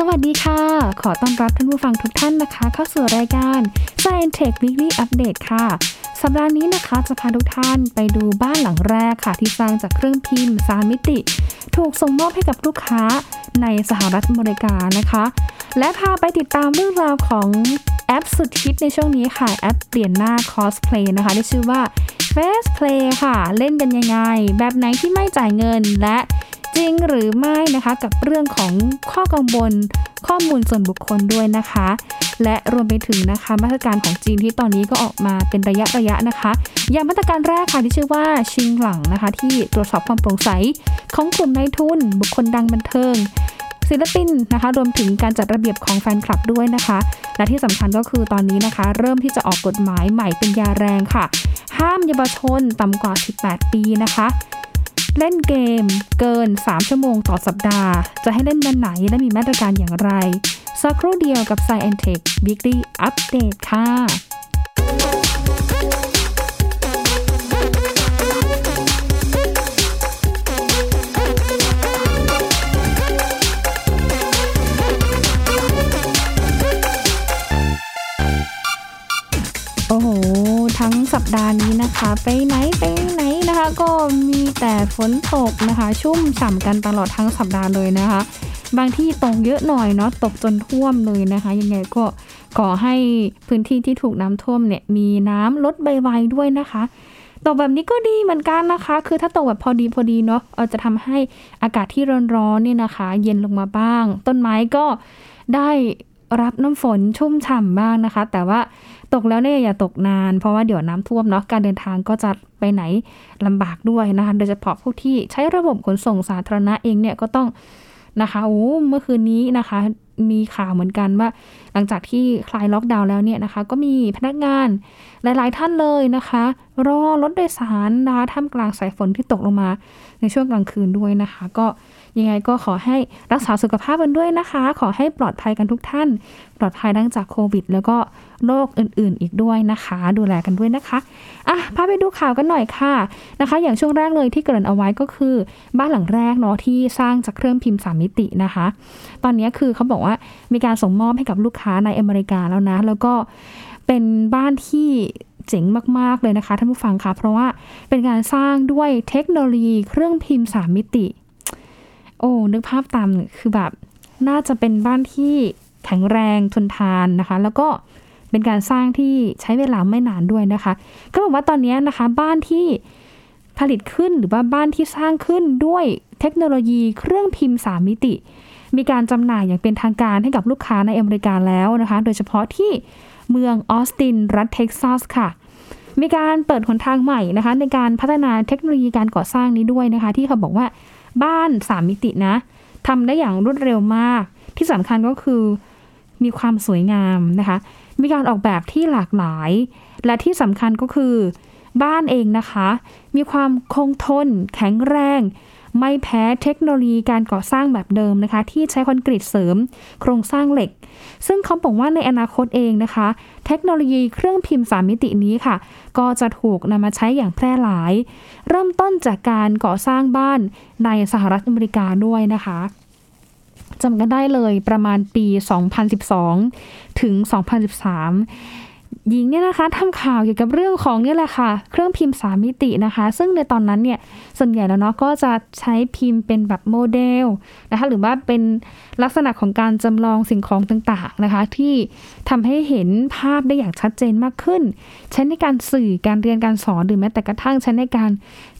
สวัสดีค่ะ ขอต้อนรับท่านผู้ฟังทุกท่านนะคะ เข้าสู่รายการ Science Tech Weekly Update ค่ะ สัปดาห์นี้นะคะจะพาทุกท่านไปดูบ้านหลังแรกค่ะ ที่สร้างจากเครื่องพิมพ์สามมิติ ถูกส่งมอบให้กับลูกค้าในสหรัฐอเมริกานะคะ และพาไปติดตามเรื่องราวของแอปสุดฮิตในช่วงนี้ค่ะ แอปเปลี่ยนหน้า cosplay นะคะที่ชื่อว่า Face Play ค่ะ เล่นกันยังไง แบบไหนที่ไม่จ่ายเงินและ จริงหรือไม่นะคะกับเรื่องของข้อกังวลข้อมูลส่วนบุคคลด้วยนะคะ และรวมไปถึงนะคะมาตรการของจีนที่ตอนนี้ก็ออกมาเป็นระยะระยะนะคะ อย่างมาตรการแรกค่ะที่ชื่อว่าชิงหลังนะคะ ที่ตรวจสอบความโปร่งใสของกลุ่มนายทุน บุคคลดังบันเทิงศิลปินนะคะรวมถึงการจัดระเบียบของแฟนคลับด้วยนะคะ และที่สำคัญก็คือตอนนี้นะคะ เริ่มที่จะออกกฎหมายใหม่เป็นยาแรงค่ะ ห้ามเยาวชนต่ำกว่า 18 ปีนะคะ เล่นเกมเกิน 3 ชั่วโมงต่อสัปดาห์ จะให้เล่นวันไหนและมีมาตรการอย่างไร สักครู่เดียวกับ s c i e n Tech Weekly Update ค่ะ โอ้โห ทั้งสัปดาห์นี้นะคะ ไปไหน ไปไหน นะคะก็มีแต่ฝนตกนะคะ ชุ่มฉ่ำกันตลอดทั้งสัปดาห์เลยนะคะ บางที่ตกเยอะหน่อยเนาะตกจนท่วมเลยนะคะ ยังไงก็ขอให้พื้นที่ที่ถูกน้ำท่วมเนี่ยมีน้ำลดใบไวด้วยนะคะตกแบบนี้ก็ดีเหมือนกันนะคะ คือถ้าตกแบบพอดีพอดีเนาะเออจะทำให้อากาศที่ร้อนๆเนี่ยนะคะ เย็นลงมาบ้าง ต้นไม้ก็ได้ รับน้ำฝนชุ่มฉ่ำบ้างนะคะ แต่ว่าตกแล้วเนี่ยอย่าตกนาน เพราะว่าเดี๋ยวน้ำท่วมเนาะการเดินทางก็จะไปไหนลำบากด้วยนะคะ โดยเฉพาะผู้ที่ใช้ระบบขนส่งสาธารณะเองเนี่ยก็ต้องนะคะโอ้เมื่อคืนนี้นะคะ มีข่าวเหมือนกันว่า หลังจากที่คลายล็อกดาวน์แล้วเนี่ยนะคะ ก็มีพนักงานหลาย ๆ ท่านเลยนะคะ รอรถโดยสารนะคะท่ามกลางสายฝนที่ตกลงมาในช่วงกลางคืนด้วยนะคะ ก็ ยังไงก็ขอให้รักษาสุขภาพกันด้วยนะคะ ขอให้ปลอดภัยกันทุกท่าน ปลอดภัยทั้งจากโควิด แล้วก็โรคอื่น ๆ อีกด้วยนะคะ ดูแลกันด้วยนะคะอะพาไปดูข่าวกันหน่อยค่ะนะคะ อย่างช่วงแรกเลยที่เกริ่นเอาไว้ก็คือ บ้านหลังแรกเนาะที่สร้างจากเครื่องพิมพ์สามมิตินะคะ ตอนนี้คือเขาบอกว่ามีการส่งมอบให้กับลูกค้าในอเมริกาแล้วนะ แล้วก็เป็นบ้านที่เจ๋งมาก ๆ เลยนะคะท่านผู้ฟังคะเพราะว่าเป็นการสร้างด้วยเทคโนโลยีเครื่องพิมพ์สามมิติ โอ้นึกภาพตามคือแบบน่าจะเป็นบ้านที่แข็งแรงทนทานนะคะ แล้วก็เป็นการสร้างที่ใช้เวลาไม่นานด้วยนะคะ ก็บอกว่าตอนนี้นะคะบ้านที่ผลิตขึ้นหรือว่าบ้านที่สร้างขึ้นด้วยเทคโนโลยีเครื่องพิมพ์ 3 มิติ มีการจำหน่ายอย่างเป็นทางการให้กับลูกค้าในอเมริกาแล้วนะคะ โดยเฉพาะที่เมืองออสตินรัฐเท็กซัสค่ะ มีการเปิดหนทางใหม่นะคะ ในการพัฒนาเทคโนโลยีการก่อสร้างนี้ด้วยนะคะ ที่เขาบอกว่า บ้าน3มิตินะทำได้อย่างรวดเร็วมาก ที่สำคัญก็คือมีความสวยงามนะคะ มีการออกแบบที่หลากหลาย และที่สำคัญก็คือ บ้านเองนะคะ มีความคงทน แข็งแรง ไม่แพ้เทคโนโลยีการก่อสร้างแบบเดิมนะคะ ที่ใช้คอนกรีตเสริม โครงสร้างเหล็ก ซึ่งเขาบอกว่าในอนาคตเองนะคะ เทคโนโลยีเครื่องพิมพ์สามมิตินี้ค่ะ ก็จะถูกนำมาใช้อย่างแพร่หลาย เริ่มต้นจากการก่อสร้างบ้านในสหรัฐอเมริกาด้วยนะคะจำกันได้เลยประมาณปี 2012 ถึง 2013 หญิงเนี่ยนะคะทำข่าวเกี่ยวกับเรื่องของนี่แหละค่ะ เครื่องพิมพ์สามมิตินะคะ ซึ่งในตอนนั้นเนี่ยส่วนใหญ่แล้วเนาะก็จะใช้พิมพ์เป็นแบบโมเดลนะคะหรือว่าเป็นลักษณะของการจำลองสิ่งของต่างๆนะคะ ที่ทำให้เห็นภาพได้อย่างชัดเจนมากขึ้น ใช้ในการสื่อการเรียนการสอนหรือแม้แต่กระทั่งใช้ในการ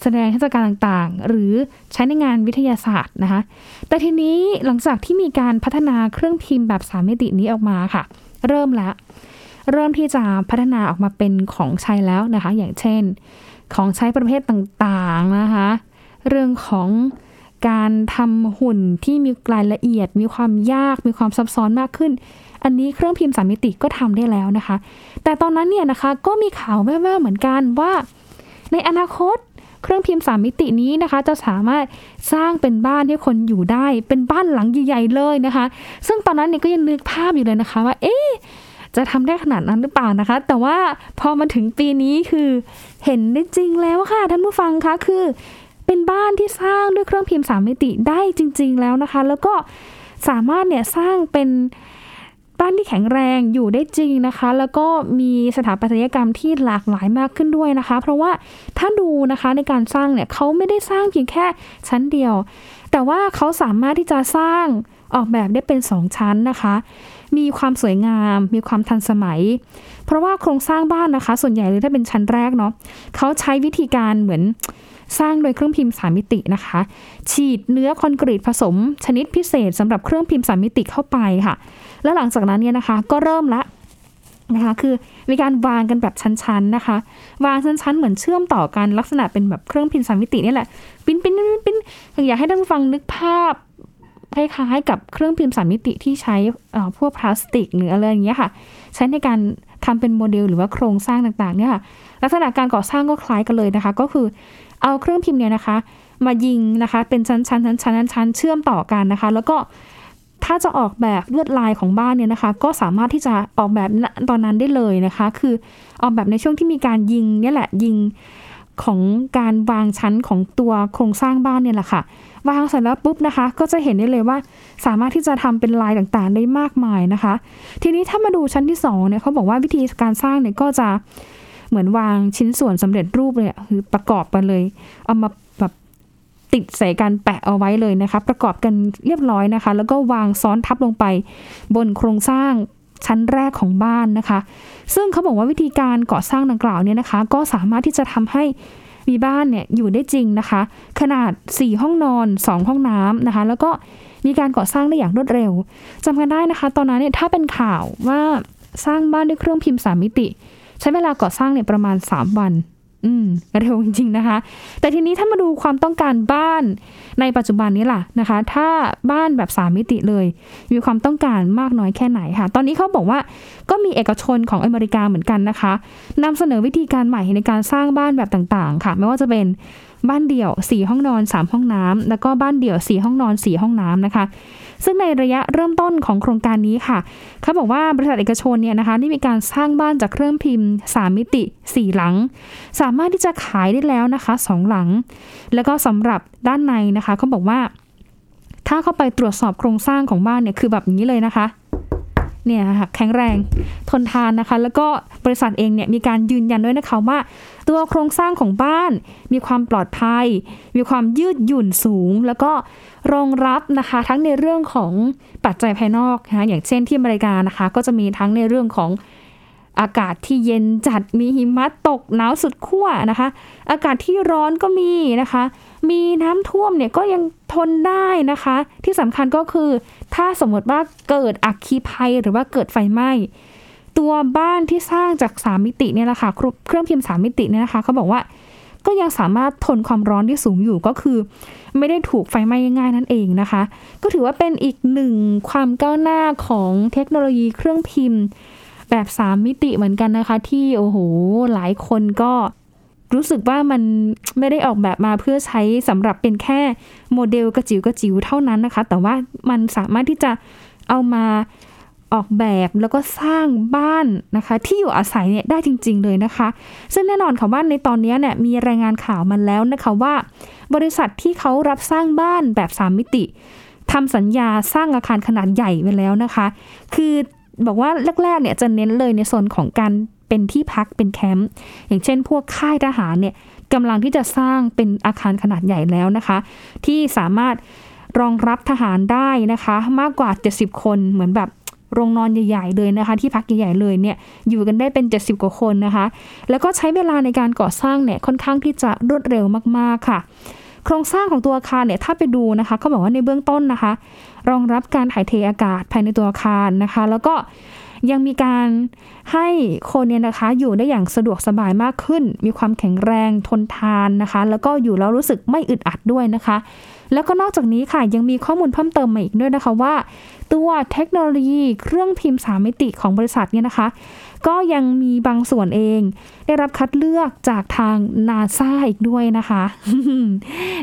แสดงเทศกาลต่างๆ หรือใช้ในงานวิทยาศาสตร์นะคะแต่ทีนี้หลังจากที่มีการพัฒนาเครื่องพิมพ์แบบสามมิตินี้ออกมาค่ะ เริ่มแล้ว เริ่มที่จะพัฒนาออกมาเป็นของใช้แล้วนะคะ อย่างเช่น ของใช้ประเภทต่างๆนะคะ เรื่องของการทำหุ่นที่มีรายละเอียด มีความยาก มีความซับซ้อนมากขึ้น อันนี้เครื่องพิมพ์สามมิติก็ทำได้แล้วนะคะ แต่ตอนนั้นเนี่ยนะคะก็มีข่าวแว่วๆเหมือนกันว่า ในอนาคตเครื่องพิมพ์สามมิตินี้นะคะ จะสามารถสร้างเป็นบ้านให้คนอยู่ได้ เป็นบ้านหลังใหญ่ๆเลยนะคะ ซึ่งตอนนั้นเนี่ยก็ยังนึกภาพอยู่เลยนะคะว่า เอ๊ะ จะทำได้ขนาดนั้นหรือเปล่านะคะ แต่ว่าพอมาถึงปีนี้คือเห็นได้จริงแล้วค่ะท่านผู้ฟังคะคือ เป็นบ้านที่สร้างด้วยเครื่องพิมพ์สามมิติได้จริง ๆ แล้วนะคะ แล้วก็สามารถเนี่ยสร้างเป็นบ้านที่แข็งแรงอยู่ได้จริงนะคะ แล้วก็มีสถาปัตยกรรมที่หลากหลายมากขึ้นด้วยนะคะ เพราะว่าถ้าดูนะคะในการสร้างเนี่ยเขาไม่ได้สร้างเพียงแค่ชั้นเดียว แต่ว่าเขาสามารถที่จะสร้างออกแบบได้เป็นสองชั้นนะคะ มีความสวยงาม มีความทันสมัย เพราะว่าโครงสร้างบ้านนะคะ ส่วนใหญ่เลยถ้าเป็นชั้นแรกเนาะเขาใช้วิธีการเหมือนสร้างโดยเครื่องพิมพ์สามมิตินะคะ ฉีดเนื้อคอนกรีตผสม ชนิดพิเศษสำหรับเครื่องพิมพ์สามมิติเข้าไปค่ะ แล้วหลังจากนั้นเนี่ยนะคะ ก็เริ่มละนะคะคือมีการวางกันแบบชั้นๆนะคะ วางชั้นๆเหมือนเชื่อมต่อกันลักษณะเป็นแบบเครื่องพิมพ์สามมิตินี่แหละ ปิ้นปิ้นปิ้นปิ้นอยากให้ท่านฟังนึกภาพ คล้ายๆ กับเครื่องพิมพ์สามมิติที่ใช้พวกพลาสติกหรืออะไรอย่างเงี้ยค่ะ ใช้ในการทำเป็นโมเดลหรือว่าโครงสร้างต่างๆเนี่ยค่ะลักษณะการก่อสร้างก็คล้ายกันเลยนะคะ ก็คือเอาเครื่องพิมพ์เนี่ยนะคะ มายิงนะคะเป็นชั้นๆชั้นๆชั้นๆเชื่อมต่อกันนะคะ แล้วก็ถ้าจะออกแบบลวดลายของบ้านเนี่ยนะคะ ก็สามารถที่จะออกแบบตอนนั้นได้เลยนะคะ คือออกแบบในช่วงที่มีการยิงเนี่ยแหละยิงของการวางชั้นของตัวโครงสร้างบ้านเนี่ยแหละค่ะ วางเสร็จแล้วปุ๊บนะคะ ก็จะเห็นได้เลยว่าสามารถที่จะทำเป็นลายต่างๆ ได้มากมายนะคะ ทีนี้ถ้ามาดูชั้นที่2เนี่ยเขาบอกว่าวิธีการสร้างเนี่ยก็จะเหมือนวางชิ้นส่วนสำเร็จรูปเลยคือประกอบกันเลย เอามาแบบติดใส่กันแปะเอาไว้เลยนะคะ ประกอบกันเรียบร้อยนะคะ แล้วก็วางซ้อนทับลงไปบนโครงสร้างชั้นแรกของบ้านนะคะ ซึ่งเขาบอกว่าวิธีการก่อสร้างดังกล่าวเนี่ยนะคะ ก็สามารถที่จะทำให้ มีบ้านเนี่ยอยู่ได้จริงนะคะ ขนาด 4 ห้องนอน 2 ห้องน้ำนะคะ แล้วก็มีการก่อสร้างได้อย่างรวดเร็วจำกันได้นะคะ ตอนนั้นเนี่ยถ้าเป็นข่าวว่าสร้างบ้านด้วยเครื่องพิมพ์สามมิติ ใช้เวลาก่อสร้างเนี่ยประมาณ 3 วัน อืมเร็วจริงๆนะคะ แต่ทีนี้ถ้ามาดูความต้องการบ้านในปัจจุบันนี้ล่ะนะคะ ถ้าบ้านแบบสามิติเลย มีความต้องการมากน้อยแค่ไหนค่ะ ตอนนี้เขาบอกว่าก็มีเอกชนของอเมริกาเหมือนกันนะคะนำเสนอวิธีการใหม่ในการสร้างบ้านแบบต่างๆ ค่ะ ไม่ว่าจะเป็น บ้านเดี่ยว 4 ห้องนอน 3 ห้องน้ำแล้วก็บ้านเดี่ยว 4 ห้องนอน 4 ห้องน้ำนะคะ ซึ่งในระยะเริ่มต้นของโครงการนี้ค่ะเขาบอกว่าบริษัทเอกชนเนี่ยนะคะได้มีการสร้างบ้านจากเครื่องพิมพ์ 3 มิติ 4 หลัง สามารถที่จะขายได้แล้วนะคะ 2 หลัง แล้วก็สำหรับด้านในนะคะเขาบอกว่าถ้าเข้าไปตรวจสอบโครงสร้างของบ้านเนี่ยคือแบบนี้เลยนะคะ เนี่ยค่ะแข็งแรงทนทานนะคะ แล้วก็บริษัทเองเนี่ยมีการยืนยันด้วยนะคะว่า ตัวโครงสร้างของบ้านมีความปลอดภัย มีความยืดหยุ่นสูง แล้วก็รองรับนะคะทั้งในเรื่องของปัจจัยภายนอกนะอย่างเช่นที่อเมริกานะคะ ก็จะมีทั้งในเรื่องของ อากาศที่เย็นจัดมีหิมะตกหนาวสุดขั้วนะคะ อากาศที่ร้อนก็มีนะคะ มีน้ำท่วมเนี่ยก็ยังทนได้นะคะ ที่สำคัญก็คือ ถ้าสมมติว่าเกิดอัคคีภัยหรือว่าเกิดไฟไหม้ตัวบ้านที่สร้างจากสามมิติเนี่ยแหละค่ะเครื่องพิมพ์สามมิติเนี่ยนะคะเขาบอกว่าก็ยังสามารถทนความร้อนที่สูงอยู่ก็คือ ไม่ได้ถูกไฟไหม้ง่ายนั่นเองนะคะ ก็ถือว่าเป็นอีกหนึ่งความก้าวหน้าของเทคโนโลยีเครื่องพิมพ์ แบบสามมิติเหมือนกันนะคะ ที่โอ้โหหลายคนก็รู้สึกว่ามันไม่ได้ออกแบบมาเพื่อใช้สำหรับเป็นแค่โมเดลกระจิ๋วกระจิ๋วเท่านั้นนะคะ แต่ว่ามันสามารถที่จะเอามาออกแบบแล้วก็สร้างบ้านนะคะ ที่อยู่อาศัยเนี่ยได้จริง ๆ เลยนะคะ ซึ่งแน่นอนค่ะว่าในตอนนี้เนี่ยมีรายงานข่าวมาแล้วนะคะว่า บริษัทที่เขารับสร้างบ้านแบบ 3 มิติทำสัญญาสร้างอาคารขนาดใหญ่ไว้แล้วนะคะ คือ บอกว่าแรกๆเนี่ยจะเน้นเลยในโซนของการเป็นที่พักเป็นแคมป์อย่างเช่น พวกค่ายทหารเนี่ยกำลังที่จะสร้างเป็นอาคารขนาดใหญ่แล้วนะคะ ที่สามารถรองรับทหารได้นะคะ มากกว่า 70 คนเหมือนแบบโรงนอนใหญ่ ๆ เลยนะคะ ที่พักใหญ่ๆเลยเนี่ยอยู่กันได้เป็น 70 กว่าคนนะคะ แล้วก็ใช้เวลาในการก่อสร้างเนี่ยค่อนข้างที่จะรวดเร็วมากๆค่ะ โครงสร้างของตัวอาคารเนี่ยถ้าไปดูนะคะเขาบอกว่าในเบื้องต้นนะคะ รองรับการถ่ายเทอากาศภายในตัวอาคารนะคะ แล้วก็ยังมีการ ให้คนเนี่ยนะคะอยู่ได้อย่างสะดวกสบายมากขึ้น มีความแข็งแรงทนทานนะคะ แล้วก็อยู่แล้วรู้สึกไม่อึดอัดด้วยนะคะ แล้วก็นอกจากนี้ค่ะยังมีข้อมูลเพิ่มเติมมาอีกด้วยนะคะว่า ตัวเทคโนโลยีเครื่องพิมพ์สามมิติของบริษัทเนี่ยนะคะ ก็ยังมีบางส่วนเอง ได้รับคัดเลือกจากทางนาซาอีกด้วยนะคะ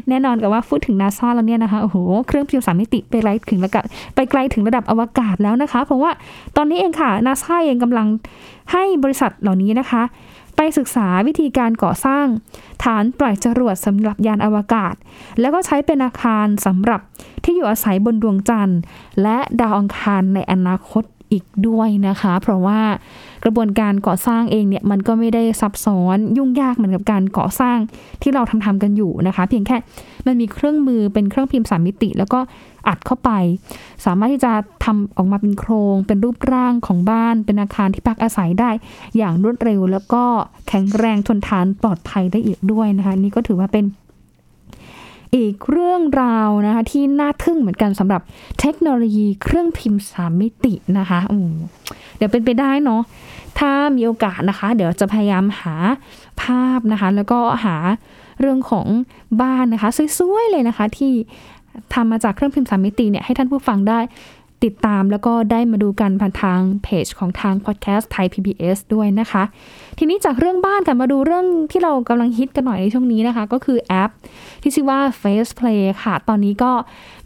แน่นอนกับว่าพูดถึงนาซาแล้วเนี่ยนะคะโอ้โหเครื่องพิมพ์สามมิติไปไกลถึงระดับไปไกลถึงระดับอวกาศแล้วนะคะ เพราะว่าตอนนี้เองค่ะนาซาเองกำลังให้บริษัทเหล่านี้นะคะ ไปศึกษาวิธีการก่อสร้าง ฐานปล่อยจรวดสำหรับยานอวกาศ แล้วก็ใช้เป็นอาคารสำหรับที่อยู่อาศัยบนดวงจันทร์ และดาวอังคารในอนาคต อีกด้วยนะคะ เพราะว่ากระบวนการก่อสร้างเองเนี่ยมันก็ไม่ได้ซับซ้อนยุ่งยากเหมือนกับการก่อสร้างที่เราทำทำกันอยู่นะคะ เพียงแค่มันมีเครื่องมือเป็นเครื่องพิมพ์สามมิติ แล้วก็อัดเข้าไป สามารถที่จะทำออกมาเป็นโครง เป็นรูปร่างของบ้าน เป็นอาคารที่พักอาศัยได้ อย่างรวดเร็ว แล้วก็แข็งแรงทนทานปลอดภัยได้อีกด้วยนะคะนี่ก็ถือว่าเป็น อีกเรื่องราวนะคะที่น่าทึ่งเหมือนกันสำหรับเทคโนโลยีเครื่องพิมพ์สามมิตินะคะเดี๋ยวเป็นไปได้เนาะถ้ามีโอกาสนะคะ เดี๋ยวจะพยายามหาภาพนะคะ แล้วก็หาเรื่องของบ้านนะคะสวยๆเลยนะคะ ที่ทำมาจากเครื่องพิมพ์สามมิติเนี่ยให้ท่านผู้ฟังได้ ติดตามแล้วก็ได้มาดูกันผ่านทางเพจของทางพอดแคสต์ไทย PBS ด้วยนะคะ ทีนี้จากเรื่องบ้านค่ะมาดูเรื่องที่เรากำลังฮิตกันหน่อยในช่วงนี้นะคะ ก็คือแอป ที่ชื่อว่า Face Play ค่ะ ตอนนี้ก็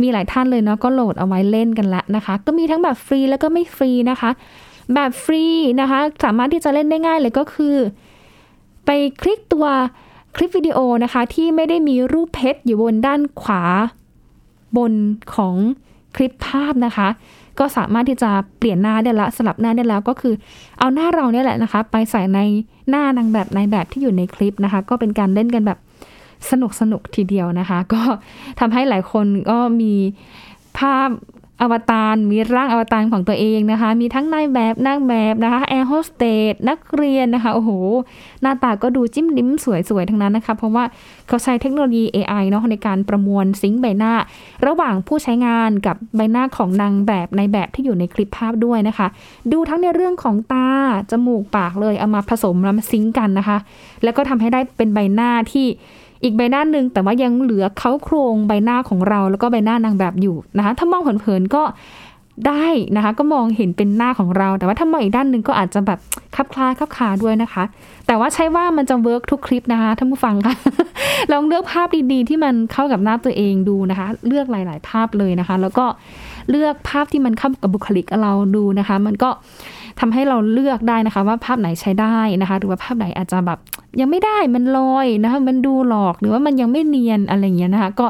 มีหลายท่านเลยเนาะก็โหลดเอาไว้เล่นกันแล้วนะคะ ก็มีทั้งแบบฟรีแล้วก็ไม่ฟรีนะคะ แบบฟรีนะคะ สามารถที่จะเล่นได้ง่ายเลยก็คือ ไปคลิกตัวคลิปวิดีโอนะคะที่ไม่ได้มีรูปเพชรอยู่บนด้านขวาบนของ คลิปภาพนะคะ ก็สามารถที่จะเปลี่ยนหน้าได้ละสลับหน้าได้แล้วก็คือ เอาหน้าเราเนี่ยแหละนะคะ ไปใส่ในหน้านางแบบในแบบที่อยู่ในคลิปนะคะ ก็เป็นการเล่นกันแบบสนุกสนุกทีเดียวนะคะ ก็ทำให้หลายคนก็มีภาพ อวตารมีร่างอวตารของตัวเองนะคะ มีทั้งนายแบบนางแบบนะคะแอร์โฮสเตสนักเรียนนะคะโอ้โหหน้าตาก็ดูจิ้มลิ้มสวยๆ ทั้งนั้นนะคะ เพราะว่าเขาใช้เทคโนโลยี AI เนาะในการประมวลซิงค์ใบหน้า ระหว่างผู้ใช้งานกับใบหน้าของนางแบบในแบบที่อยู่ในคลิปภาพด้วยนะคะ ดูทั้งในเรื่องของตา จมูกปากเลยเอามาผสมแล้วมา sync กันนะคะ แล้วก็ทำให้ได้เป็นใบหน้าที่ อีกใบหน้าหนึ่งแต่ว่ายังเหลือเขาโครงใบหน้าของเราแล้วก็ใบหน้านางแบบอยู่นะคะถ้ามองเผินๆก็ได้นะคะก็มองเห็นเป็นหน้าของเรา แต่ว่าถ้ามองอีกด้านหนึ่งก็อาจจะแบบคลับคล้ายคลับคลา้วยนะคะ แต่ว่าใช่ว่ามันจะ work ทุกคลิปนะคะท่านผู้ฟังคะลองเลือกภาพดีๆ ที่มันเข้ากับหน้าตัวเองดูนะคะ เลือกหลาย ๆ ภาพเลยนะคะ แล้วก็เลือกภาพที่มันเข้ากับบุคลิกเราดูนะคะ มันก็ ทำให้เราเลือกได้นะคะ ว่าภาพไหนใช้ได้นะคะ หรือว่าภาพไหนอาจจะแบบยังไม่ได้มันลอยนะคะมันดูหลอกหรือว่ามันยังไม่เนียนอะไรเงี้ยนะคะ ก็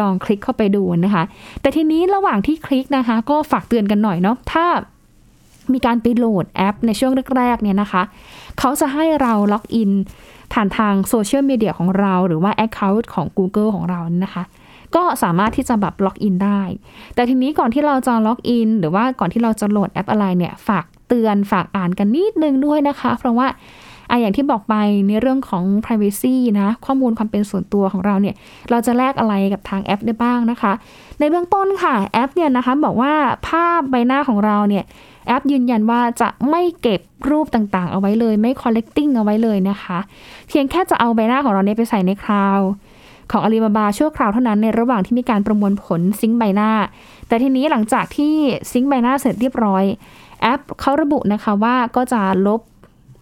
ลองคลิกเข้าไปดูนะคะ แต่ทีนี้ระหว่างที่คลิกนะคะ ก็ฝากเตือนกันหน่อยเนาะถ้ามีการไปโหลดแอปในช่วงแรกๆเนี่ยนะคะ เขาจะให้เรา login ผ่านทาง social media ของเรา หรือว่า Account ของ Google ของเรานะคะ ก็สามารถที่จะแบบล็อกอินได้ แต่ทีนี้ก่อนที่เราจะล็อกอินหรือว่าก่อนที่เราจะโหลดแอปอะไรเนี่ย ฝาก เตือนฝากอ่านกันนิดนึงด้วยนะคะ เพราะว่าอะอย่างที่บอกไปในเรื่องของ privacy นะ ข้อมูลความเป็นส่วนตัวของเราเนี่ย เราจะแลกอะไรกับทางแอปได้บ้างนะคะ ในเบื้องต้นค่ะ แอปเนี่ยนะคะ บอกว่าภาพใบหน้าของเราเนี่ย แอปยืนยันว่าจะไม่เก็บรูปต่างๆ เอาไว้เลย ไม่ collecting เอาไว้เลยนะคะ เพียงแค่จะเอาใบหน้าของเราเนี่ยไปใส่ในคลาวของอาลีบาบาชั่วคราวเท่านั้นในระหว่างที่มีการประมวลผลซิงค์ใบหน้า แต่ทีนี้หลังจากที่ซิงค์ใบหน้าเสร็จเรียบร้อย แอปเขาระบุนะคะว่าก็จะลบ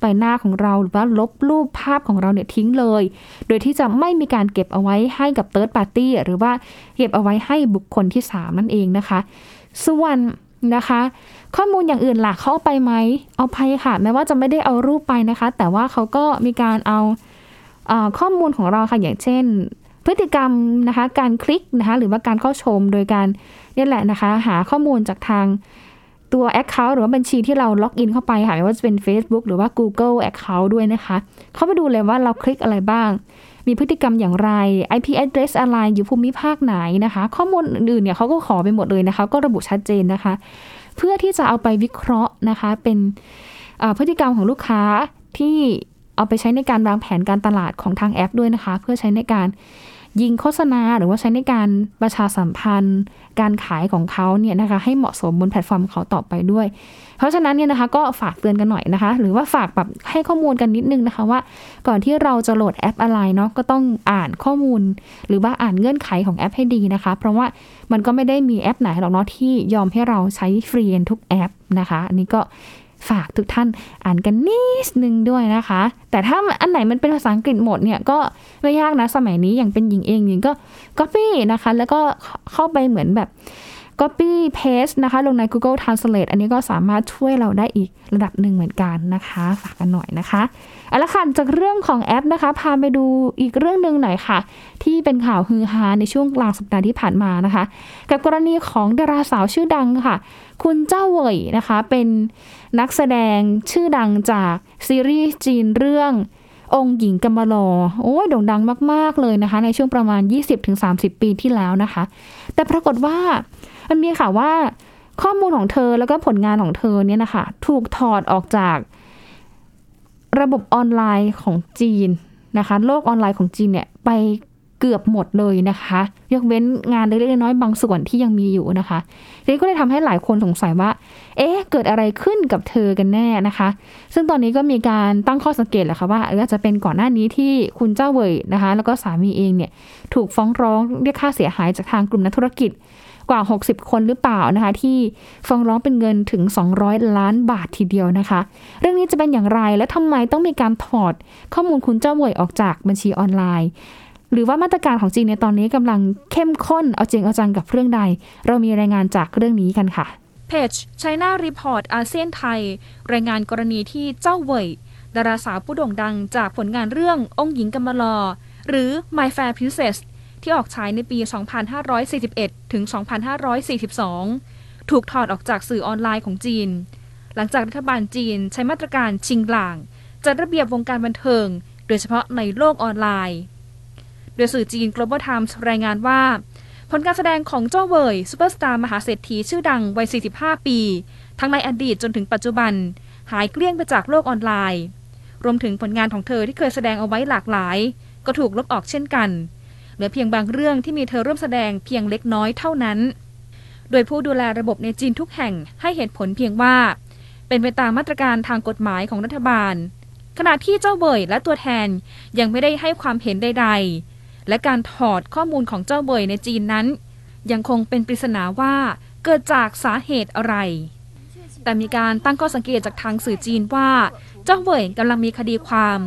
ใบหน้าของเราหรือว่าลบรูปภาพของเราเนี่ยทิ้งเลย โดยที่จะไม่มีการเก็บเอาไว้ให้กับเติร์ดปาร์ตี้หรือว่าเก็บเอาไว้ให้บุคคลที่ 3 นั่นเองนะคะ ส่วนนะคะ ข้อมูลอย่างอื่นหล่ะเขาเอาไปไหมเอาไปค่ะ แม้ว่าจะไม่ได้เอารูปไปนะคะ แต่ว่าเขาก็มีการเอาข้อมูลของเราค่ะอย่างเช่น พฤติกรรมนะคะ การคลิกนะคะหรือว่าการเข้าชมโดยการนี่แหละนะคะ หาข้อมูลจากทาง ตัว Account หรือว่าบัญชีที่เราล็อกอินเข้าไปค่ะไม่ว่าจะเป็น Facebook หรือว่า Google Account ด้วยนะคะ เข้าไปดูเลยว่าเราคลิกอะไรบ้าง มีพฤติกรรมอย่างไร IP address อะไร อยู่ภูมิภาคไหนนะคะ ข้อมูลอื่นๆเนี่ยเขาก็ขอไปหมดเลยนะคะ ก็ระบุชัดเจนนะคะ เพื่อที่จะเอาไปวิเคราะห์นะคะ เป็นพฤติกรรมของลูกค้าที่เอาไปใช้ในการวางแผนการตลาดของทางแอปด้วยนะคะ เพื่อใช้ในการ ยิงโฆษณาหรือว่าใช้ในการประชาสัมพันธ์ การขายของเขาเนี่ยนะคะให้เหมาะสมบนแพลตฟอร์มเขาต่อไปด้วย เพราะฉะนั้นเนี่ยนะคะก็ฝากเตือนกันหน่อยนะคะ หรือว่าฝากแบบให้ข้อมูลกันนิดนึงนะคะว่า ก่อนที่เราจะโหลดแอปอะไรเนาะก็ต้องอ่านข้อมูล หรือว่าอ่านเงื่อนไขของแอปให้ดีนะคะ เพราะว่ามันก็ไม่ได้มีแอปไหนหรอกเนาะที่ยอมให้เราใช้ฟรีทุกแอปนะคะ อันนี้ก็ ฝากทุกท่านอ่านกันนิดนึงด้วยนะคะ แต่ถ้าอันไหนมันเป็นภาษาอังกฤษหมดเนี่ยก็ไม่ยากนะสมัยนี้อย่างเป็นหญิงเองหญิงก็ก็ฟีนะคะ แล้วก็เข้าไปเหมือนแบบ copy paste นะคะ ลงใน Google Translate อันนี้ก็สามารถช่วยเราได้อีกระดับหนึ่งเหมือนกันนะคะ ฝากกันหน่อยนะคะเอาละค่ะจากเรื่องของแอปนะคะ พาไปดูอีกเรื่องหนึ่งหน่อยค่ะ ที่เป็นข่าวฮือฮาในช่วงกลางสัปดาห์ที่ผ่านมานะคะ กับกรณีของดาราสาวชื่อดังค่ะ คุณเจ้าเหวยนะคะ เป็นนักแสดงชื่อดังจากซีรีส์จีนเรื่ององค์หญิงกัมบลอโอ้ยโด่งดังมาก ๆ เลยนะคะ ในช่วงประมาณ 20-30 ปีที่แล้วนะคะ แต่ปรากฏว่า มันมีค่ะว่าข้อมูลของเธอแล้วก็ผลงานของเธอเนี่ยนะคะ ถูกถอดออกจากระบบออนไลน์ของจีนนะคะ โลกออนไลน์ของจีนเนี่ยไปเกือบหมดเลยนะคะ ยกเว้นงานเล็กๆน้อยๆบางส่วนที่ยังมีอยู่นะคะทีนี้ก็เลยทำให้หลายคนสงสัยว่า เอ๊ะ เกิดอะไรขึ้นกับเธอกันแน่นะคะ ซึ่งตอนนี้ก็มีการตั้งข้อสังเกตแหละค่ะว่าเออจะเป็นก่อนหน้านี้ที่คุณเจ้าเวยนะคะ แล้วก็สามีเองเนี่ย ถูกฟ้องร้องเรียกค่าเสียหายจากทางกลุ่มนักธุรกิจ กว่า 60 คนหรือเปล่านะคะ ที่ฟ้องร้องเป็นเงินถึง 200 ล้านบาททีเดียวนะคะ เรื่องนี้จะเป็นอย่างไรและทำไมต้องมีการถอดข้อมูลคุณเจ้าเวยออกจากบัญชีออนไลน์ หรือว่ามาตรการของจีนในตอนนี้กำลังเข้มข้นเอาจริงเอาจังกับเรื่องใด เรามีรายงานจากเรื่องนี้กันค่ะเพจ China Report อาเซียนไทย รายงานกรณีที่เจ้าเวยดาราสาวผู้โด่งดังจากผลงานเรื่ององค์หญิงกัมลอ หรือ My Fair Princess ที่ออกฉายในปี 2541 ถึง 2542 ถูกถอดออกจากสื่อออนไลน์ของจีน หลังจากรัฐบาลจีนใช้มาตรการชิงหลาง จัดระเบียบวงการบันเทิง โดยเฉพาะในโลกออนไลน์ โดยสื่อจีน Global Times รายงานว่า ผลการแสดงของจ้าวเวยซูเปอร์สตาร์มหาเศรษฐีชื่อดังวัย 45 ปี ทั้งในอดีตจนถึงปัจจุบัน หายเกลี้ยงไปจากโลกออนไลน์ รวมถึงผลงานของเธอที่เคยแสดงเอาไว้หลากหลาย ก็ถูกลบออกเช่นกัน เหลือเพียงบางเรื่องที่มีเธอร่วมแสดงเพียงเล็กน้อยเท่านั้น โดยผู้ดูแลระบบในจีนทุกแห่งให้เหตุผลเพียงว่า เป็นไปตามมาตรการทางกฎหมายของรัฐบาล ขณะที่เจ้าเบยและตัวแทนยังไม่ได้ให้ความเห็นใด ๆ และการถอดข้อมูลของเจ้าเบยในจีนนั้น ยังคงเป็นปริศนาว่าเกิดจากสาเหตุอะไร แต่มีการตั้งข้อสังเกตจากทางสื่อจีนว่า เจ้าเวยกำลังมีคดีความ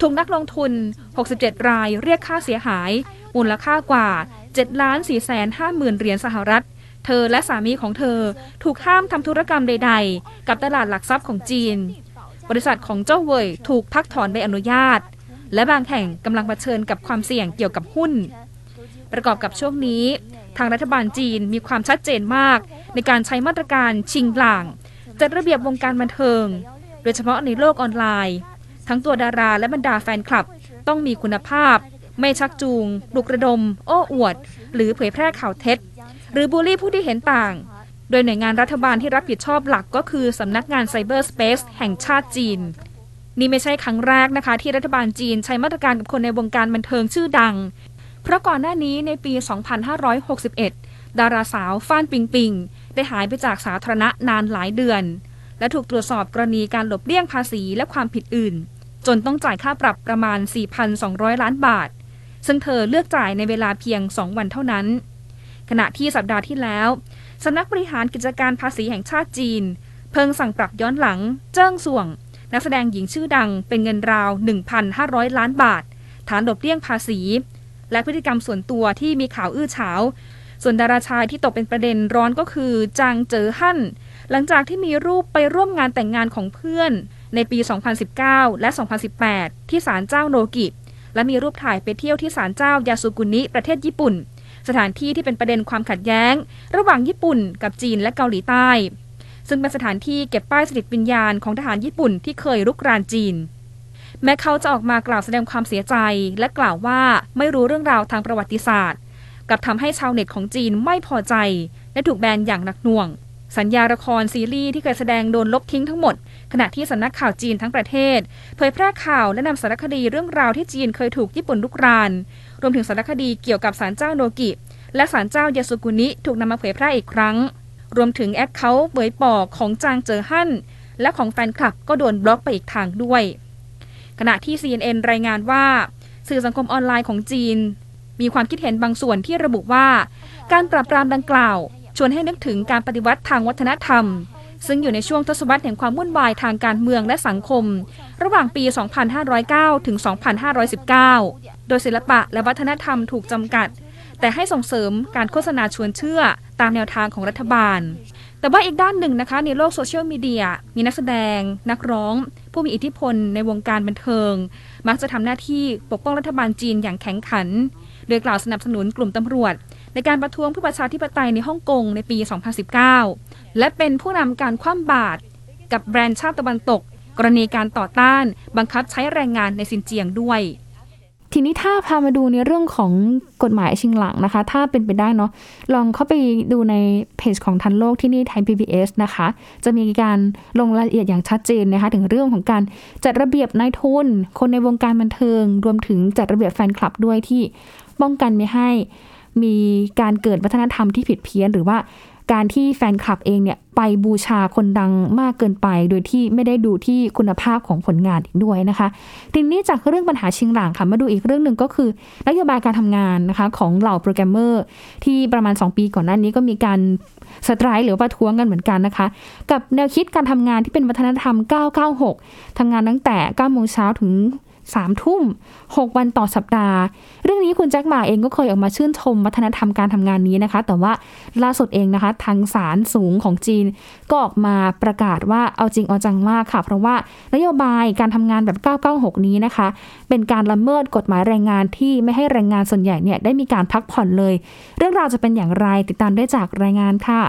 ถูกนักลงทุน 67 รายเรียกค่าเสียหาย มูลค่ากว่า7ล้าน4แสน5หมื่นเหรียญสหรัฐ เธอและสามีของเธอถูกห้ามทำธุรกรรมใด ๆ กับตลาดหลักทรัพย์ของจีน บริษัทของเจ้าเว่ยถูกพักถอนใบอนุญาต และบางแห่งกำลังเผชิญกับความเสี่ยงเกี่ยวกับหุ้น ประกอบกับช่วงนี้ ทางรัฐบาลจีนมีความชัดเจนมาก ในการใช้มาตรการชิงหล่างจัดระเบียบวงการบันเทิง โดยเฉพาะในโลกออนไลน์ ทั้งตัวดาราและบรรดาแฟนคลับต้องมีคุณภาพ ไม่ชักจูงปลุกระดม โอ้อวด หรือเผยแพร่ข่าวเท็จ หรือบูลลี่ผู้ที่เห็นต่าง โดยหน่วยงานรัฐบาลที่รับผิดชอบหลักก็คือสำนักงานไซเบอร์สเปซแห่งชาติจีน นี่ไม่ใช่ครั้งแรกนะคะ ที่รัฐบาลจีนใช้มาตรการกับคนในวงการบันเทิงชื่อดัง เพราะก่อนหน้านี้ในปี 2561 ดาราสาวฟ้านปิงปิงได้หายไปจากสาธารณะนานหลายเดือน และถูกตรวจสอบกรณีการหลบเลี่ยงภาษีและความผิดอื่นจนต้องจ่ายค่าปรับประมาณ 4,200 ล้านบาท ซึ่งเธอเลือกจ่ายในเวลาเพียง 2 วันเท่านั้น ขณะที่สัปดาห์ที่แล้วสำนักบริหารกิจการภาษีแห่งชาติจีน เพิ่งสั่งปรับย้อนหลัง เจิ้งส่วง นักแสดงหญิงชื่อดังเป็นเงินราว 1,500 ล้านบาท ฐานหลบเลี่ยงภาษี และพฤติกรรมส่วนตัวที่มีข่าวอื้อฉาว ส่วนดาราชายที่ตกเป็นประเด็นร้อนก็คือจางเจอฮั่นหลังจากที่มีรูปไปร่วมงานแต่งงานของเพื่อน ในปี 2019 และ 2018 ที่ศาลเจ้าโนกิ และมีรูปถ่ายไปเที่ยวที่ศาลเจ้ายาสุกุนิประเทศญี่ปุ่น สถานที่ที่เป็นประเด็นความขัดแย้ง ระหว่างญี่ปุ่น กับจีนและเกาหลีใต้ ซึ่งเป็นสถานที่เก็บป้ายสถิตวิญญาณของทหารญี่ปุ่นที่เคยรุกรานจีน แม้เขาจะออกมากล่าวแสดงความเสียใจ และกล่าวว่าไม่รู้เรื่องราวทางประวัติศาสตร์ กลับทำให้ชาวเน็ตของจีนไม่พอใจ และถูกแบนอย่างหนักหน่วง สัญญาละครซีรีส์ที่เคยแสดงโดนลบทิ้งทั้งหมด ขณะที่สำนักข่าวจีนทั้งประเทศ เผยแพร่ข่าวและนำสารคดีเรื่องราวที่จีนเคยถูกญี่ปุ่นลุกราน รวมถึงสารคดีเกี่ยวกับศาลเจ้าโนกิ และศาลเจ้ายาสุกุนิถูกนำมาเผยแพร่อีกครั้ง รวมถึงแอคเคาท์เบยปอกของจางเจ๋อฮั่นและของแฟนคลับก็โดนบล็อกไปอีกทางด้วย ขณะที่ CNN รายงานว่า สื่อสังคมออนไลน์ของจีน มีความคิดเห็นบางส่วนที่ระบุว่า การปราบปรามดังกล่าว ชวนให้นึกถึงการปฏิวัติทางวัฒนธรรม ซึ่งอยู่ในช่วงทศวรรษแห่งความวุ่นวายทางการเมืองและสังคม ระหว่างปี 2509 ถึง 2519 โดยศิลปะและวัฒนธรรมถูกจำกัด แต่ให้ส่งเสริมการโฆษณาชวนเชื่อตามแนวทางของรัฐบาล แต่ว่าอีกด้านหนึ่งนะคะในโลกโซเชียลมีเดียมีนักแสดง นักร้อง ผู้มีอิทธิพลในวงการบันเทิง มักจะทำหน้าที่ปกป้องรัฐบาลจีนอย่างแข็งขัน โดยกล่าวสนับสนุนกลุ่มตำรวจ ในการประท้วงเพื่อประชาธิปไตยในฮ่องกงในปี 2019 และเป็นผู้นำการคว่ำบาตรกับแบรนด์ชาติตะวันตก กรณีการต่อต้านบังคับใช้แรงงานในซินเจียงด้วยทีนี้ถ้าพามาดูในเรื่องของกฎหมายชิงหลังนะคะ ถ้าเป็นไปได้เนาะลองเข้าไปดูในเพจของทันโลกที่นี่ไทย PBS นะคะ จะมีการลงรายละเอียดอย่างชัดเจนนะคะ ถึงเรื่องของการจัดระเบียบนายทุน คนในวงการบันเทิง รวมถึงจัดระเบียบแฟนคลับด้วยที่ป้องกันไม่ให้ มีการเกิดวัฒนธรรมที่ผิดเพี้ยน หรือว่าการที่แฟนคลับเองเนี่ยไปบูชาคนดังมากเกินไป โดยที่ไม่ได้ดูที่คุณภาพของผลงานอีกด้วยนะคะ ทีนี้จากเรื่องปัญหาชิงหลังค่ะมาดูอีกเรื่องหนึ่งก็คือนโยบายการทำงานนะคะของเหล่าโปรแกรมเมอร์ ที่ประมาณ 2 ปีก่อนหน้านี้ก็มีการสไตร์หรือประท้วงกันเหมือนกันนะคะ กับแนวคิดการทำงานที่เป็นวัฒนธรรม 996ทำงานตั้งแต่9โมงเช้าถึง สามทุ่มหกวันต่อสัปดาห์ เรื่องนี้คุณแจ็คหมาเองก็เคยออกมาชื่นชมวัฒนธรรมการทำงานนี้นะคะ แต่ว่าล่าสุดเองนะคะ ทางศาลสูงของจีน ก็ออกมาประกาศว่าเอาจริงเอาจังมากค่ะ เพราะว่านโยบายการทำงานแบบ 996 นี้นะคะ เป็นการละเมิดกฎหมายแรงงานที่ไม่ให้แรงงานส่วนใหญ่เนี่ยได้มีการพักผ่อนเลย เรื่องราวจะเป็นอย่างไรติดตามได้จากรายงานค่ะ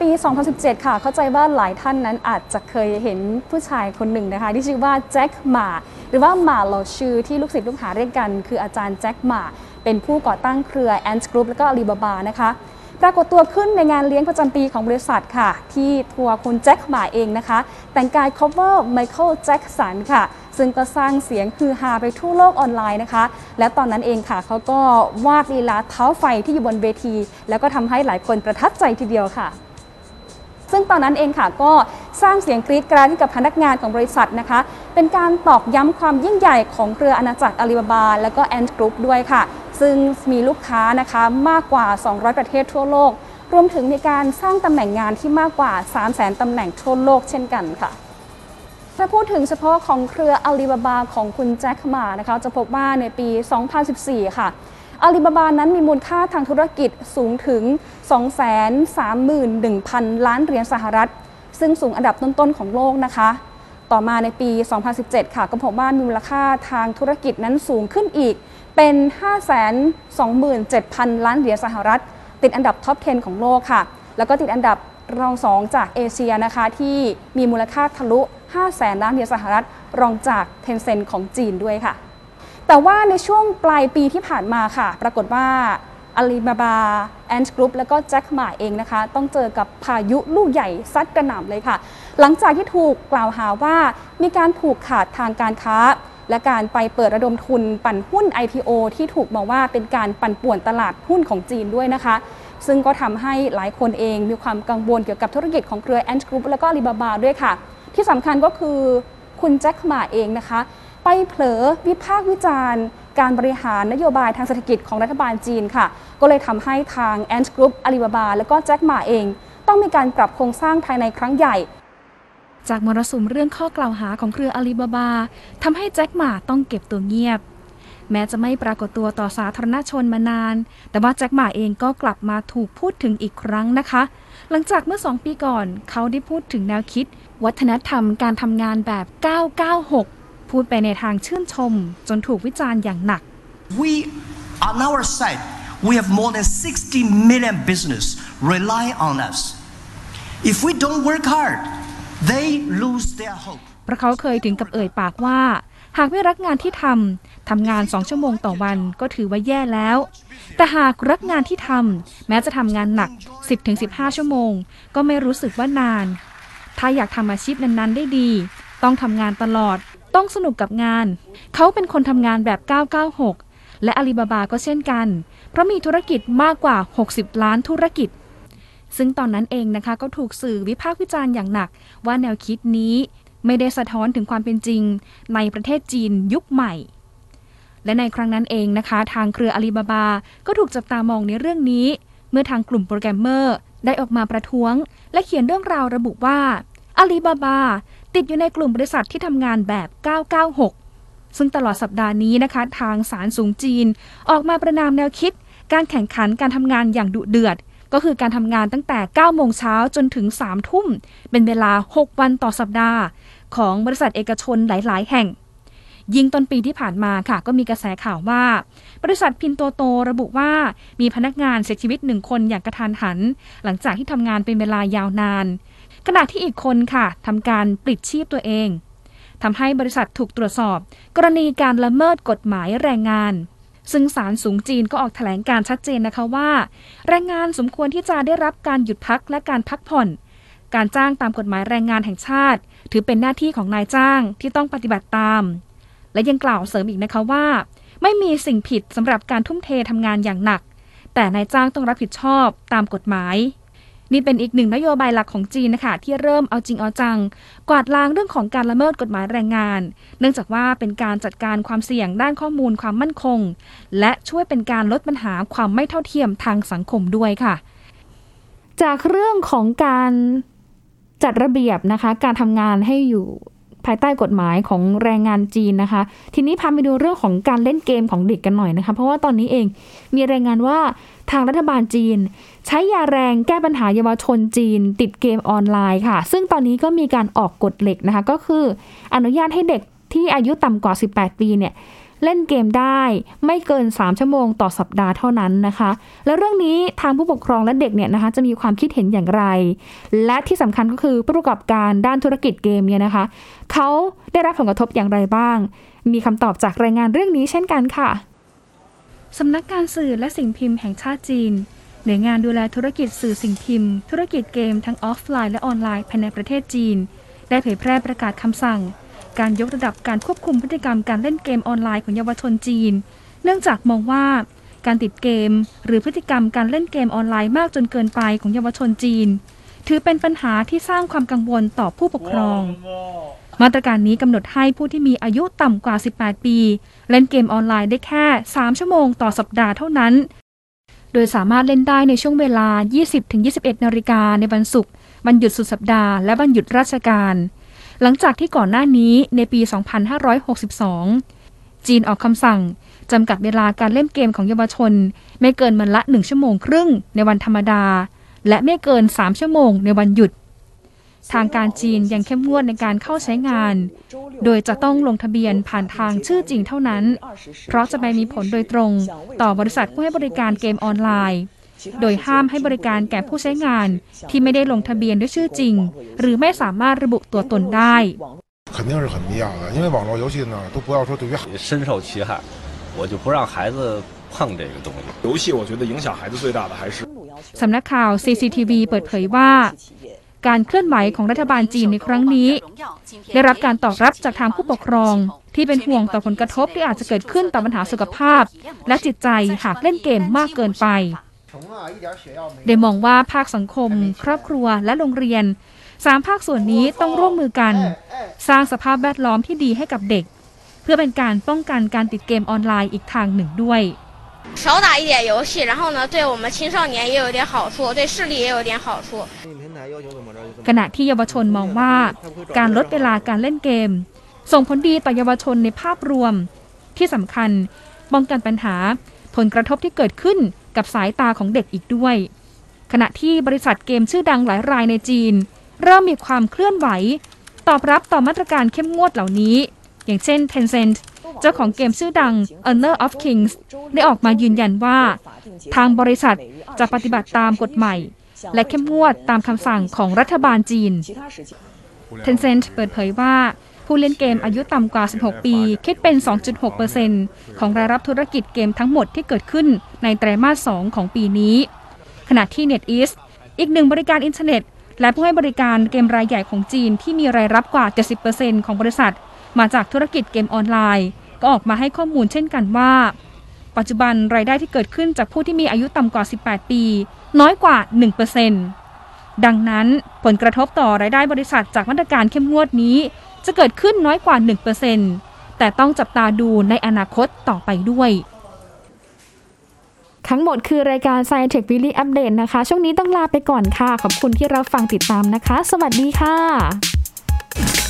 ปี 2017 ค่ะ เข้าใจว่าหลายท่านนั้นอาจจะเคยเห็นผู้ชายคนหนึ่งนะคะ ที่ชื่อว่าแจ็คหมา หรือว่าหมาโลชื่อที่ลูกศิษย์ลูกหาเรียกกัน คืออาจารย์แจ็คหมาเป็นผู้ก่อตั้งเครือ Ant Group แล้วก็ Alibaba นะคะปรากฏตัวขึ้นในงานเลี้ยงประจำปีของบริษัทค่ะ ที่ตัวคุณแจ็คหม่าเองนะคะ แต่งกาย cover Michael Jackson ค่ะ ซึ่งก็สร้างเสียงฮือฮาไปทั่วโลกออนไลน์นะคะ และตอนนั้นเองค่ะเขาก็วาดลีลาเท้าไฟที่อยู่บนเวที แล้วก็ทำให้หลายคนประทับใจทีเดียวค่ะ ซึ่งตอนนั้นเองค่ะก็สร้างเสียงกรี๊ดกราดให้กับพนักงานของบริษัทนะคะ เป็นการตอกย้ำความยิ่งใหญ่ของเครืออาณาจักรอาลีบาบา และก็ Ant Group ด้วยค่ะ ซึ่งมีลูกค้านะคะมากกว่า 200 ประเทศทั่วโลก รวมถึงมีการสร้างตำแหน่งงานที่มากกว่า 300,000ตำแหน่งทั่วโลกเช่นกันค่ะถ้าพูดถึงเฉพาะของเครืออาลีบาบาของคุณแจ็คมานะคะ จะพบว่าในปี 2014 ค่ะ อาลีบาบานั้นมีมูลค่าทางธุรกิจสูงถึง 231,000 ล้านเหรียญสหรัฐ ซึ่งสูงอันดับต้นๆของโลกนะคะ ต่อมาในปี 2017 ค่ะก็พบว่ามีมูลค่าทางธุรกิจนั้นสูงขึ้นอีกเป็น 527,000 ล้านเหรียญสหรัฐ ติดอันดับ top 10 ของโลกค่ะ แล้วก็ติดอันดับรองสองจากเอเชียนะคะที่มีมูลค่าทะลุ 500,000ล้านเหรียญสหรัฐ รองจาก Tencent ของจีนด้วยค่ะ แต่ว่าในช่วงปลายปีที่ผ่านมาค่ะ ปรากฏว่าอาลีบาบา Ant Group แล้วก็แจ็คหม่าเองนะคะ ต้องเจอกับพายุลูกใหญ่ซัดกระหน่ำเลยค่ะ หลังจากที่ถูกกล่าวหาว่ามีการผูกขาดทางการค้า และการไปเปิดระดมทุนปั่นหุ้น IPO ที่ถูกมองว่าเป็นการปั่นป่วนตลาดหุ้นของจีนด้วยนะคะ ซึ่งก็ทำให้หลายคนเองมีความกังวลเกี่ยวกับธุรกิจของเครือ Ant Group แล้วก็อาลีบาบาด้วยค่ะ ที่สำคัญก็คือคุณแจ็คหม่าเองนะคะ ไปเผลอวิพากษ์วิจารณ์ การบริหารนโยบายทางเศรษฐกิจของรัฐบาลจีนค่ะ ก็เลยทำให้ทาง Ant Group Alibaba และก็แจ็คหมาเอง ต้องมีการปรับโครงสร้างภายในครั้งใหญ่จากมรสุมเรื่องข้อกล่าวหาของเครืออาลีบาบาทำให้แจ็คหมาต้องเก็บตัวเงียบ แม้จะไม่ปรากฏตัวต่อสาธารณชนมานาน แต่ว่าแจ็คหมาเองก็กลับมาถูกพูดถึงอีกครั้งนะคะ หลังจากเมื่อสองปีก่อน เขาได้พูดถึงแนวคิด วัฒนธรรมการทำงานแบบ 996 พูดไปในทางชื่นชม จนถูกวิจารณ์อย่างหนัก We, on our side, we have more than 60 million business rely on us. If we don't work hard, they lose their hope. เพราะเขาเคยถึงกับเอ่ยปากว่า หากไม่รักงานที่ทำทำงานสองชั่วโมงต่อวันก็ถือว่าแย่แล้ว แต่หากรักงานที่ทำแม้จะทำงานหนัก 10-15 ชั่วโมง ก็ไม่รู้สึกว่านาน ถ้าอยากทำอาชีพนั้นๆ ได้ดี ต้องทำงานตลอด ต้องสนุกกับงาน เขาเป็นคนทำงานแบบ 996 และอาลีบาบาก็เช่นกัน เพราะมีธุรกิจมากกว่า 60 ล้านธุรกิจ ซึ่งตอนนั้นเองนะคะก็ถูกสื่อวิพากษ์วิจารณ์อย่างหนัก ว่าแนวคิดนี้ไม่ได้สะท้อนถึงความเป็นจริง ในประเทศจีนยุคใหม่ และในครั้งนั้นเองนะคะ ทางเครืออาลีบาบา ก็ถูกจับตามองในเรื่องนี้ เมื่อทางกลุ่มโปรแกรมเมอร์ได้ออกมาประท้วง และเขียนเรื่องราวระบุว่าอาลีบาบา ติดอยู่ในกลุ่มบริษัทที่ทำงานแบบ 996 ซึ่งตลอดสัปดาห์นี้นะคะ ทางศาลสูงจีน ออกมาประนามแนวคิด การแข่งขันการทำงานอย่างดุเดือด ก็คือการทำงานตั้งแต่ 9 โมงเช้าจนถึง 3 ทุ่ม เป็นเวลา 6 วันต่อสัปดาห์ ของบริษัทเอกชนหลาย ๆ แห่งยิ่งต้นปีที่ผ่านมาค่ะ ก็มีกระแสข่าวว่า บริษัทพินโตโตระบุว่ามีพนักงานเสียชีวิตหนึ่งคนอย่างกระทันหัน หลังจากที่ทำงานเป็นเวลายาวนาน ขณะที่อีกคนค่ะทำการปลิดชีพตัวเองทำให้บริษัทถูกตรวจสอบ กรณีการละเมิดกฎหมายแรงงาน ซึ่งศาลสูงจีนก็ออกแถลงการชัดเจนนะคะว่า แรงงานสมควรที่จะได้รับการหยุดพักและการพักผ่อน การจ้างตามกฎหมายแรงงานแห่งชาติ ถือเป็นหน้าที่ของนายจ้างที่ต้องปฏิบัติตาม และยังกล่าวเสริมอีกนะคะว่า ไม่มีสิ่งผิดสำหรับการทุ่มเททำงานอย่างหนัก แต่นายจ้างต้องรับผิดชอบตามกฎหมาย นี่เป็นอีกหนึ่งนโยบายหลักของจีนนะคะที่เริ่มเอาจริงเอาจัง กวาดล้างเรื่องของการละเมิดกฎหมายแรงงาน เนื่องจากว่าเป็นการจัดการความเสี่ยงด้านข้อมูลความมั่นคง และช่วยเป็นการลดปัญหาความไม่เท่าเทียมทางสังคมด้วยค่ะ จากเรื่องของการจัดระเบียบนะคะ การทำงานให้อยู่ ภายใต้กฎหมายของแรงงานจีนนะคะ ทีนี้พาไปดูเรื่องของการเล่นเกมของเด็กกันหน่อยนะคะ เพราะว่าตอนนี้เองมีรายงานว่าทางรัฐบาลจีน ใช้ยาแรงแก้ปัญหาเยาวชนจีน ติดเกมออนไลน์ค่ะ ซึ่งตอนนี้ก็มีการออกกฎเหล็กนะคะ ก็คืออนุญาตให้เด็กที่อายุต่ำกว่า 18 ปีเนี่ย เล่นเกมได้ไม่เกิน 3 ชั่วโมงต่อสัปดาห์เท่านั้นนะคะ และเรื่องนี้ทางผู้ปกครองและเด็กเนี่ยนะคะจะมีความคิดเห็นอย่างไร และที่สำคัญก็คือผู้ประกอบการด้านธุรกิจเกมเนี่ยนะคะเขาได้รับผลกระทบอย่างไรบ้าง มีคำตอบจากรายงานเรื่องนี้เช่นกันค่ะสำนักการสื่อและสิ่งพิมพ์แห่งชาติจีนหน่วยงานดูแลธุรกิจสื่อสิ่งพิมพ์ ธุรกิจเกมทั้งออฟไลน์และออนไลน์ภายในประเทศจีน ได้เผยแพร่ประกาศคำสั่ง การยกระดับการควบคุมพฤติกรรมการเล่นเกมออนไลน์ของเยาวชนจีน เนื่องจากมองว่าการติดเกม หรือพฤติกรรมการเล่นเกมออนไลน์มากจนเกินไปของเยาวชนจีน ถือเป็นปัญหาที่สร้างความกังวลต่อผู้ปกครอง มาตรการนี้กำหนดให้ผู้ที่มีอายุต่ำกว่า 18 ปี เล่นเกมออนไลน์ได้แค่ 3 ชั่วโมงต่อสัปดาห์เท่านั้น โดยสามารถเล่นได้ในช่วงเวลา 20-21 นาฬิกาในวันศุกร์วันหยุดสุดสัปดาห์และวันหยุดราชการ หลังจากที่ก่อนหน้านี้ในปี 2562 จีนออกคำสั่งจำกัดเวลาการเล่นเกมของเยาวชน ไม่เกินมันละ 1 ชั่วโมงครึ่งในวันธรรมดา และไม่เกิน 3 ชั่วโมงในวันหยุด ทางการจีนยังเข้มงวดในการเข้าใช้งาน โดยจะต้องลงทะเบียนผ่านทางชื่อจริงเท่านั้น เพราะจะไปมีผลโดยตรงต่อบริษัทผู้ให้บริการเกมออนไลน์ โดยห้ามให้บริการแก่ผู้ใช้งานที่ไม่ได้ลงทะเบียนด้วยชื่อจริง หรือไม่สามารถระบุตัวตนได้肯定是很密钥的，因为网络游戏呢都不要说对于深受其害，我就不让孩子碰这个东西。游戏我觉得影响孩子最大的还是สำนักข่าว CCTV เปิดเผยว่า การเคลื่อนไหวของรัฐบาลจีนในครั้งนี้ ได้รับการตอบรับจากทางผู้ปกครอง ที่เป็นห่วงต่อผลกระทบที่อาจจะเกิดขึ้นต่อปัญหาสุขภาพ และจิตใจหากเล่นเกมมากเกินไป ได้มองว่าภาคสังคม ครอบครัวและโรงเรียนสามภาคส่วนนี้ต้องร่วมมือกัน สร้างสภาพแวดล้อมที่ดีให้กับเด็ก เพื่อเป็นการป้องกันการติดเกมออนไลน์อีกทางหนึ่งด้วย少打一点游戏，然后呢，对我们青少年也有点好处，对视力也有点好处。ขณะที่เยาวชนมองว่า การลดเวลาการเล่นเกม ส่งผลดีต่อเยาวชนในภาพรวม ที่สำคัญป้องกันปัญหาผลกระทบที่เกิดขึ้น กับสายตาของเด็กอีกด้วย ขณะที่บริษัทเกมชื่อดังหลายรายในจีน เริ่มมีความเคลื่อนไหว ตอบรับต่อมาตรการเข้มงวดเหล่านี้ อย่างเช่น Tencent เจ้าของเกมชื่อดัง Honor of Kings ได้ออกมายืนยันว่า ทางบริษัทจะปฏิบัติตามกฎใหม่ และเข้มงวดตามคำสั่งของรัฐบาลจีน Tencent เปิดเผยว่า ผู้เล่นเกมอายุต่ำกว่า 16 ปี คิดเป็น 2.6%ของรายรับธุรกิจเกมทั้งหมดที่เกิดขึ้นในไตรมาส 2 ของปีนี้ ขณะที่ NetEase อีกหนึ่งบริการอินเทอร์เน็ต และผู้ให้บริการเกมรายใหญ่ของจีนที่มีรายรับกว่า 70%ของบริษัท มาจากธุรกิจเกมออนไลน์ ก็ออกมาให้ข้อมูลเช่นกันว่า ปัจจุบันรายได้ที่เกิดขึ้นจากผู้ที่มีอายุต่ำกว่า 18 ปี น้อยกว่า 1%ดังนั้นผลกระทบต่อรายได้บริษัทจากมาตรการเข้มงวดนี้ จะเกิดขึ้นน้อยกว่า 1%แต่ต้องจับตาดูในอนาคตต่อไปด้วยทั้งหมดคือรายการ Science Tech Weekly Update นะคะ ช่วงนี้ต้องลาไปก่อนค่ะ ขอบคุณที่เราฟังติดตามนะคะ สวัสดีค่ะ